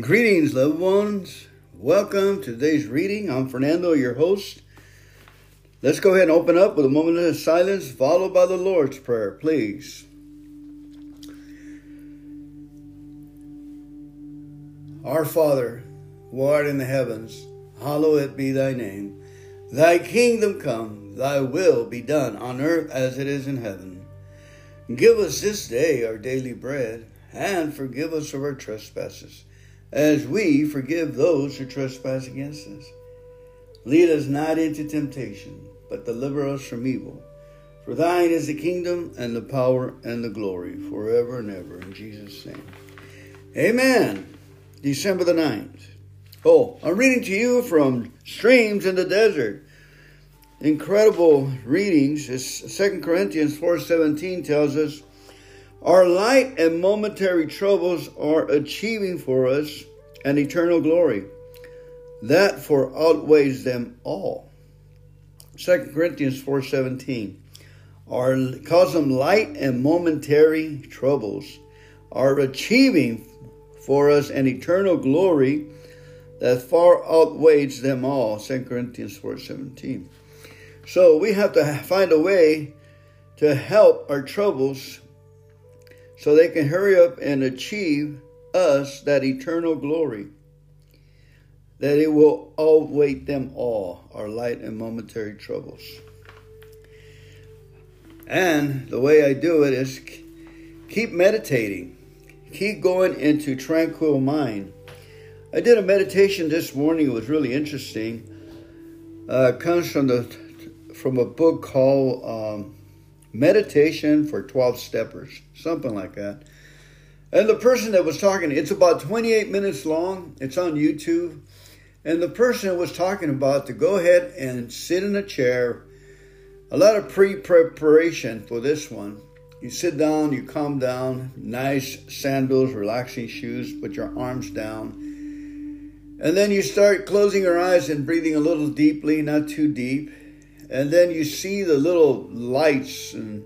Greetings, loved ones. Welcome to today's reading. I'm Fernando, your host. Let's go ahead and open up with a moment of silence, followed by the Lord's Prayer, please. Our Father, who art in the heavens, hallowed be thy name. Thy kingdom come, thy will be done on earth as it is in heaven. Give us this day our daily bread, and forgive us of our trespasses as we forgive those who trespass against us. Lead us not into temptation, but deliver us from evil. For thine is the kingdom and the power and the glory forever and ever. In Jesus' name. Amen. December the 9th. Oh, I'm reading to you from Streams in the Desert. Incredible readings. Second Corinthians 4.17 tells us, our light and momentary troubles are achieving for us an eternal glory. That for outweighs them all. 2 Corinthians 4:17 are cause them light and momentary troubles are achieving for us an eternal glory that far outweighs them all. 2 Corinthians 4:17. So we have to find a way to help our troubles so they can hurry up and achieve us that eternal glory, that it will outweigh them all, our light and momentary troubles. And the way I do it is keep meditating, keep going into tranquil mind. I did a meditation this morning. It was really interesting. Uh, it comes from the from a book called um, Meditation for 12 Steppers, something like that. And the person that was talking, it's about 28 minutes long, it's on YouTube. And the person was talking about to go ahead and sit in a chair, a lot of pre preparation for this one. You sit down, you calm down, nice sandals, relaxing shoes, put your arms down. And then you start closing your eyes and breathing a little deeply, not too deep and then you see the little lights and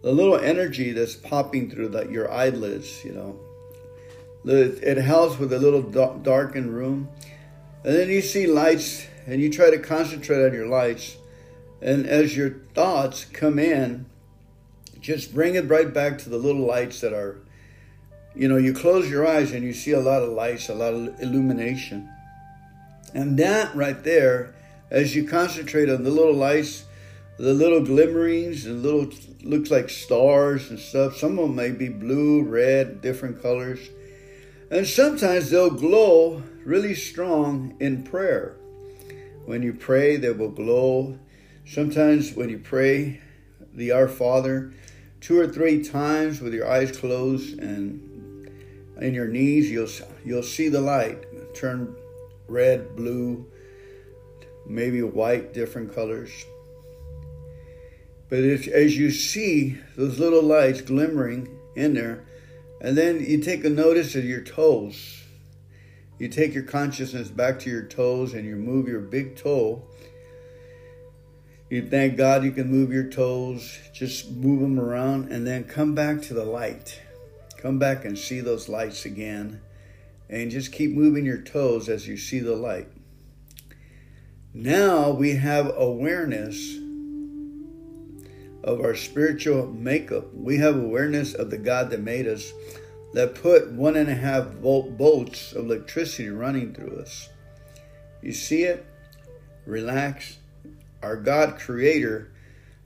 the little energy that's popping through that your eyelids you know. It helps with a little darkened room. And then you see lights and you try to concentrate on your lights. And as your thoughts come in just bring it right back to the little lights that are you know you close your eyes and you see a lot of lights a lot of illumination. And that right there as you concentrate on the little lights, the little glimmerings, and little looks like stars and stuff. Some of them may be blue, red, different colors. And sometimes they'll glow really strong in prayer. When you pray, they will glow. Sometimes when you pray the Our Father, two or three times with your eyes closed and in your knees, you'll you'll see the light turn red, blue, maybe white, different colors. But as you see those little lights glimmering in there, and then you take a notice of your toes. You take your consciousness back to your toes and you move your big toe. You thank God you can move your toes, just move them around, and then come back to the light. Come back and see those lights again. And just keep moving your toes as you see the light. Now we have awareness of our spiritual makeup. We have awareness of the God that made us, that put one and a half volt bolts of electricity running through us. You see it? Relax. Our God creator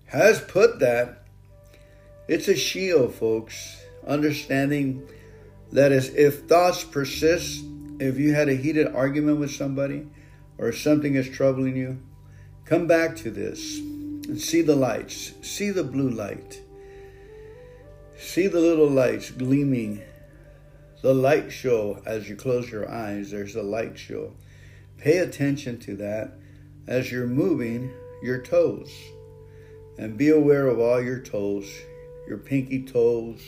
has put that. It's a shield, folks. Understanding that is if thoughts persist, if you had a heated argument with somebody, or something is troubling you, come back to this and see the lights. See the blue light. See the little lights gleaming. The light show as you close your eyes, there's a light show. Pay attention to that as you're moving your toes. And be aware of all your toes, your pinky toes,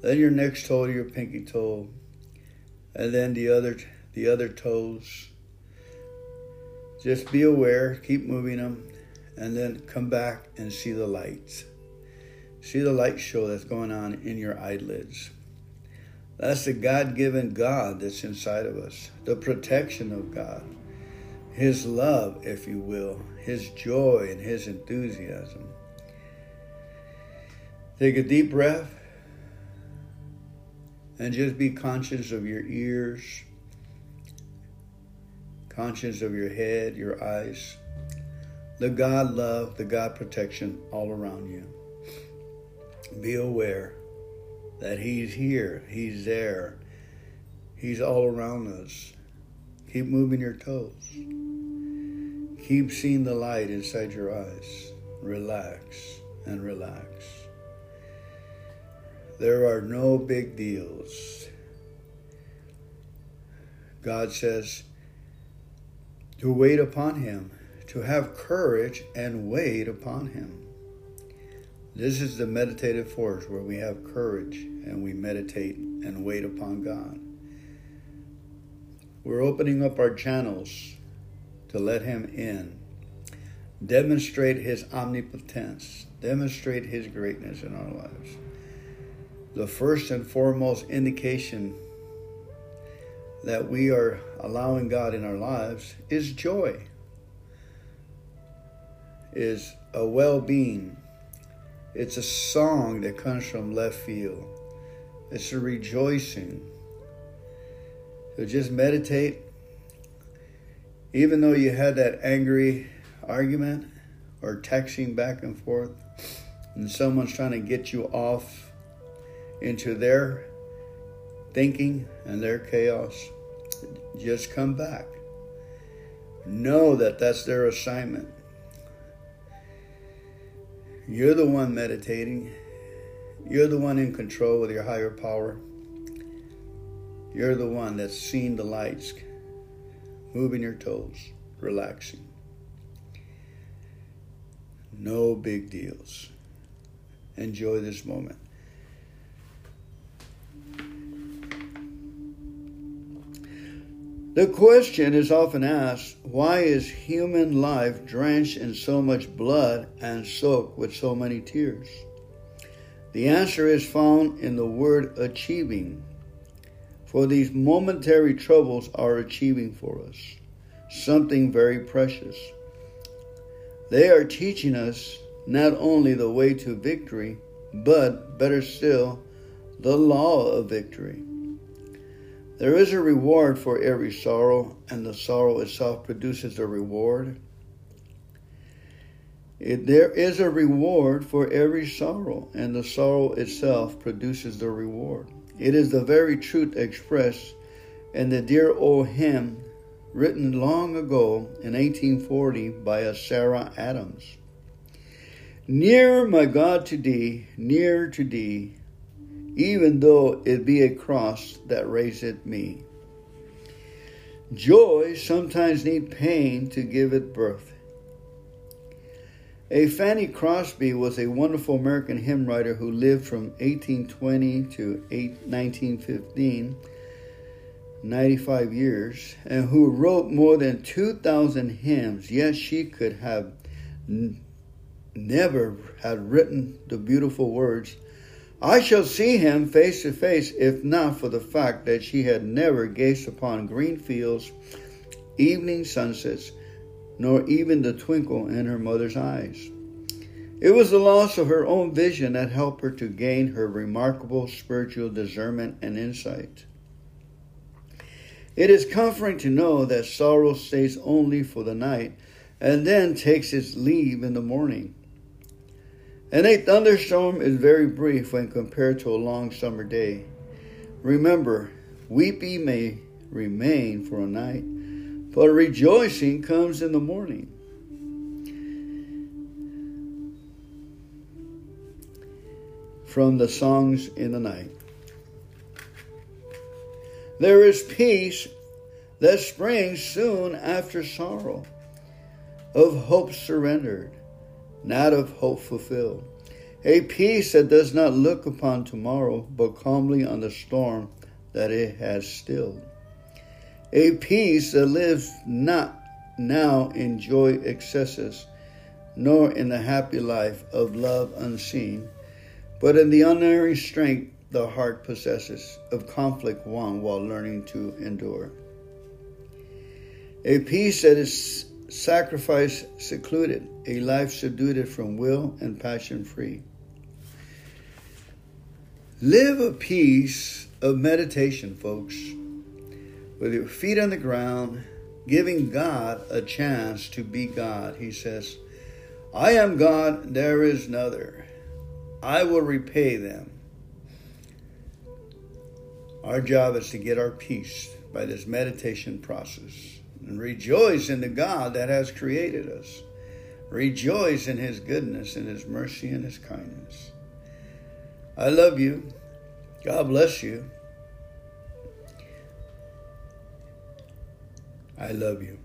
then your next toe to your pinky toe, and then the other the other toes just be aware, keep moving them, and then come back and see the lights. See the light show that's going on in your eyelids. That's the God given God that's inside of us, the protection of God, His love, if you will, His joy and His enthusiasm. Take a deep breath and just be conscious of your ears, conscious of your head, your eyes, the God love, the God protection all around you. Be aware that He's here, He's there, He's all around us. Keep moving your toes. Keep seeing the light inside your eyes. Relax and relax. There are no big deals. God says to wait upon Him, to have courage and wait upon Him. This is the meditative force where we have courage and we meditate and wait upon God. We're opening up our channels to let Him in, demonstrate His omnipotence, demonstrate His greatness in our lives the first and foremost indication that we are allowing God in our lives is joy, is a well being. It's a song that comes from left field, it's a rejoicing. So just meditate. Even though you had that angry argument or texting back and forth, and someone's trying to get you off into their thinking and their chaos. Just come back. Know that that's their assignment. You're the one meditating. You're the one in control with your higher power. You're the one that's seeing the lights, moving your toes, relaxing. No big deals. Enjoy this moment. The question is often asked why is human life drenched in so much blood and soaked with so many tears? The answer is found in the word achieving. For these momentary troubles are achieving for us something very precious. They are teaching us not only the way to victory, but better still, the law of victory. There is a reward for every sorrow, and the sorrow itself produces a reward. It, there is a reward for every sorrow, and the sorrow itself produces the reward. It is the very truth expressed in the dear old hymn written long ago in 1840 by a Sarah Adams. Near, my God, to thee, near to thee, even though it be a cross that raiseth me. Joy sometimes need pain to give it birth. A Fanny Crosby was a wonderful American hymn writer who lived from 1820 to 1915, 95 years, and who wrote more than 2,000 hymns. Yet she could have n- never had written the beautiful words I shall see him face to face, if not for the fact that she had never gazed upon green fields, evening sunsets, nor even the twinkle in her mother's eyes. It was the loss of her own vision that helped her to gain her remarkable spiritual discernment and insight. It is comforting to know that sorrow stays only for the night and then takes its leave in the morning. And a thunderstorm is very brief when compared to a long summer day. Remember, weeping may remain for a night, but rejoicing comes in the morning. From the Songs in the Night. There is peace that springs soon after sorrow, of hope surrendered not of hope fulfilled. A peace that does not look upon tomorrow, but calmly on the storm that it has stilled. A peace that lives not now in joy excesses, nor in the happy life of love unseen, but in the unerring strength the heart possesses of conflict won while learning to endure. A peace that is sacrifice secluded, a life subdued from will and passion free. Live a peace of meditation, folks, with your feet on the ground, giving God a chance to be God. He says, I am God, there is another. I will repay them. Our job is to get our peace by this meditation process and rejoice in the God that has created us. Rejoice in His goodness and His mercy and His kindness. I love you. God bless you. I love you.